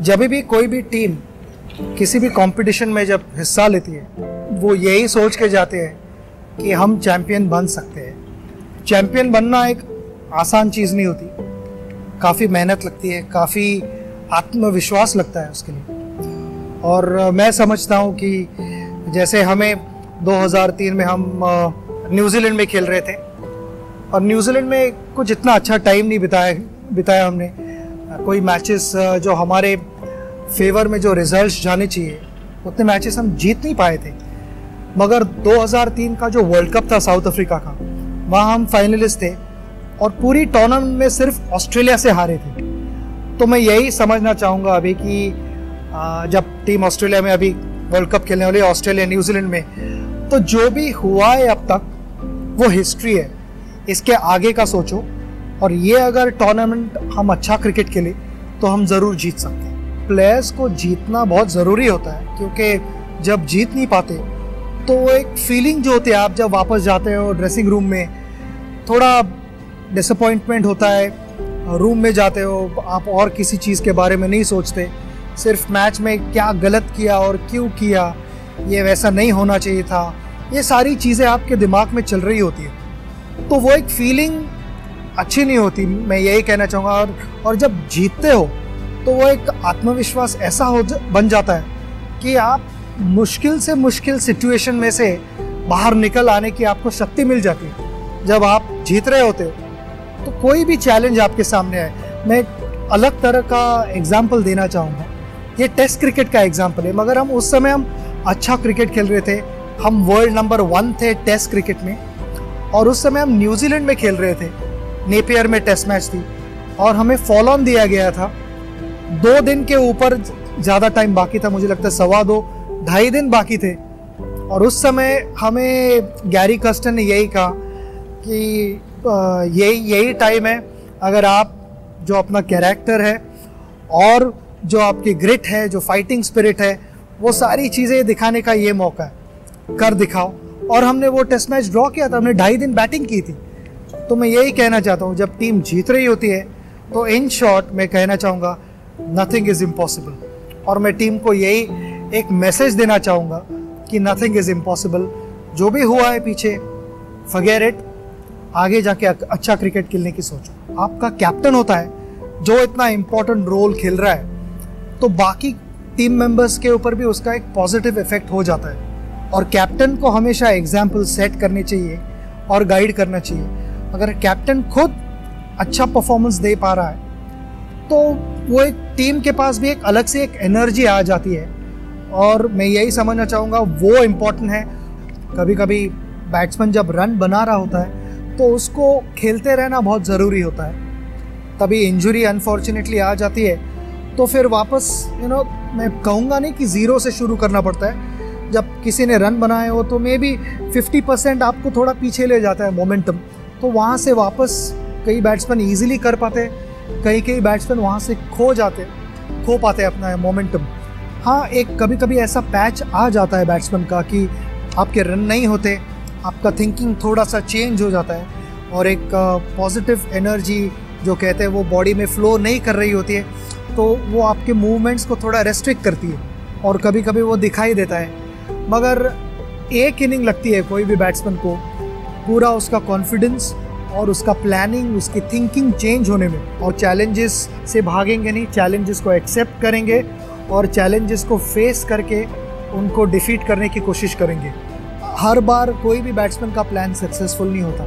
जब भी कोई भी टीम किसी भी कंपटीशन में जब हिस्सा लेती है, वो यही सोच के जाते हैं कि हम चैम्पियन बन सकते हैं। चैम्पियन बनना एक आसान चीज़ नहीं होती। काफ़ी मेहनत लगती है, काफ़ी आत्मविश्वास लगता है उसके लिए। और मैं समझता हूँ कि जैसे हमें 2003 में हम न्यूजीलैंड में खेल रहे थे और न्यूजीलैंड में कुछ इतना अच्छा टाइम नहीं बिताया बिताया हमने। कोई मैचेस जो हमारे फेवर में जो रिजल्ट्स जाने चाहिए, उतने मैचेस हम जीत नहीं पाए थे। मगर 2003 का जो वर्ल्ड कप था साउथ अफ्रीका का, वहाँ हम फाइनलिस्ट थे और पूरी टूर्नामेंट में सिर्फ़ ऑस्ट्रेलिया से हारे थे। तो मैं यही समझना चाहूँगा अभी कि जब टीम ऑस्ट्रेलिया में अभी वर्ल्ड कप खेलने वाली ऑस्ट्रेलिया न्यूजीलैंड में तो जो भी हुआ है अब तक, वो हिस्ट्री है। इसके आगे का सोचो। और ये अगर टूर्नामेंट हम अच्छा क्रिकेट खेले तो हम ज़रूर जीत सकते हैं। प्लेयर्स को जीतना बहुत ज़रूरी होता है, क्योंकि जब जीत नहीं पाते तो एक फीलिंग जो होती है, आप जब वापस जाते हो ड्रेसिंग रूम में, थोड़ा डिसअपॉइंटमेंट होता है रूम में जाते हो, आप और किसी चीज़ के बारे में नहीं सोचते, सिर्फ़ मैच में क्या गलत किया और क्यों किया, ये वैसा नहीं होना चाहिए था। ये सारी चीज़ें आपके दिमाग में चल रही होती है। तो वो एक फीलिंग अच्छी नहीं होती, मैं यही कहना चाहूँगा। और और जब जीतते हो तो वो एक आत्मविश्वास ऐसा हो बन जाता है कि आप मुश्किल से मुश्किल सिचुएशन में से बाहर निकल आने की आपको शक्ति मिल जाती है। जब आप जीत रहे होते हो तो कोई भी चैलेंज आपके सामने आए। मैं अलग तरह का एग्ज़ाम्पल देना चाहूँगा। ये टेस्ट क्रिकेट का एग्ज़ाम्पल है। मगर हम उस समय हम अच्छा क्रिकेट खेल रहे थे। हम वर्ल्ड नंबर वन थे टेस्ट क्रिकेट में। और उस समय हम न्यूजीलैंड में खेल रहे थे। नेपियर में टेस्ट मैच थी। और हमें फॉल ऑन दिया गया था। दो दिन के ऊपर ज़्यादा टाइम बाकी था, मुझे लगता है सवा दो, ढाई दिन बाकी थे। और उस समय हमें गैरी कस्टन ने यही कहा कि यही यही टाइम है। अगर आप जो अपना कैरेक्टर है और जो आपकी ग्रिट है, जो फाइटिंग स्पिरिट है, वो सारी चीज़ें दिखाने का ये मौका है। कर दिखाओ। और हमने वो टेस्ट मैच ड्रॉ किया था, हमने ढाई दिन बैटिंग की थी। तो मैं यही कहना चाहता हूँ, जब टीम जीत रही होती है तो इन शॉर्ट मैं कहना चाहूँगा नथिंग इज़ इम्पॉसिबल और मैं टीम को यही एक मैसेज देना चाहूँगा कि नथिंग इज़ इम्पॉसिबल जो भी हुआ है पीछे फगेर इट आगे जाके अच्छा क्रिकेट खेलने की सोचो। आपका कैप्टन होता है, जो इतना इम्पोर्टेंट रोल खेल रहा है तो बाकी टीम मेंबर्स के ऊपर भी उसका एक पॉजिटिव इफ़ेक्ट हो जाता है। और कैप्टन को हमेशा एग्ज़ाम्पल सेट करनी चाहिए और गाइड करना चाहिए। अगर कैप्टन खुद अच्छा परफॉर्मेंस दे पा रहा है तो वो एक टीम के पास भी एक अलग से एक एनर्जी आ जाती है। और मैं यही समझना चाहूँगा, वो इम्पोर्टेंट है। कभी कभी बैट्समैन जब रन बना रहा होता है तो उसको खेलते रहना बहुत ज़रूरी होता है। तभी इंजुरी अनफॉर्चुनेटली आ जाती है। तो फिर वापस यू नो मैं कहूँगा नहीं कि ज़ीरो से शुरू करना पड़ता है। जब किसी ने रन बनाए हो तो मे बी फिफ्टी परसेंट आपको थोड़ा पीछे ले जाता है मोमेंटम तो वहाँ से वापस कई बैट्समैन ईजिली कर पाते, कई कई बैट्समैन वहाँ से खो जाते, खो पाते अपना मोमेंटम हाँ एक कभी कभी ऐसा पैच आ जाता है बैट्समैन का कि आपके रन नहीं होते, आपका थिंकिंग थोड़ा सा चेंज हो जाता है और एक पॉजिटिव एनर्जी जो कहते हैं वो बॉडी में फ्लो नहीं कर रही होती है तो वो आपके मूवमेंट्स को थोड़ा रेस्ट्रिक्ट करती है और कभी कभी वो दिखाई देता है। मगर एक इनिंग लगती है कोई भी बैट्समैन को पूरा उसका कॉन्फिडेंस और उसका प्लानिंग उसकी थिंकिंग चेंज होने में। और चैलेंजेस से भागेंगे नहीं चैलेंजेस को एक्सेप्ट करेंगे और चैलेंजेस को फेस करके उनको डिफीट करने की कोशिश करेंगे। हर बार कोई भी बैट्समैन का प्लान सक्सेसफुल नहीं होता।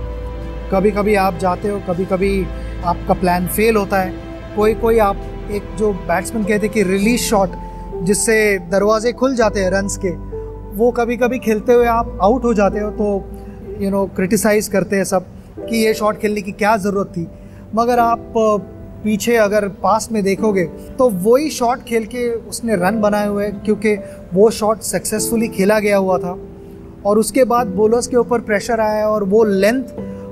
कभी कभी आप जाते हो कभी कभी आपका प्लान फेल होता है। कोई कोई आप, एक जो बैट्समैन कहते हैं कि रिलीज़ शॉट जिससे दरवाजे खुल जाते हैं रन्स के, वो कभी कभी खेलते हुए आप आउट हो जाते हो तो यू नो क्रिटिसाइज़ करते हैं सब कि ये शॉट खेलने की क्या ज़रूरत थी। मगर आप पीछे अगर पास में देखोगे तो वही शॉट खेल के उसने रन बनाए हुए क्योंकि वो शॉट सक्सेसफुली खेला गया हुआ था। और उसके बाद बॉलर्स के ऊपर प्रेशर आया और वो लेंथ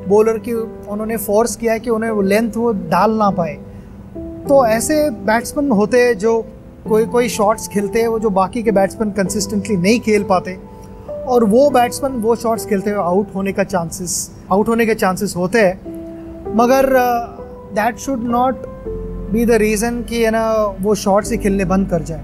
बॉलर की, उन्होंने फोर्स किया कि उन्हें वो लेंथ वो डाल ना पाए। तो ऐसे बैट्समैन होते हैं जो कोई कोई शॉट्स खेलते हैं, वो जो बाकी के बैट्समैन कंसिस्टेंटली नहीं खेल पाते। और वो बैट्समैन वो शॉट्स खेलते हुए आउट होने का चांसेस आउट होने के चांसेस होते हैं। मगर that should not be the reason कि, है ना, वो शॉट्स ही खेलने बंद कर जाए।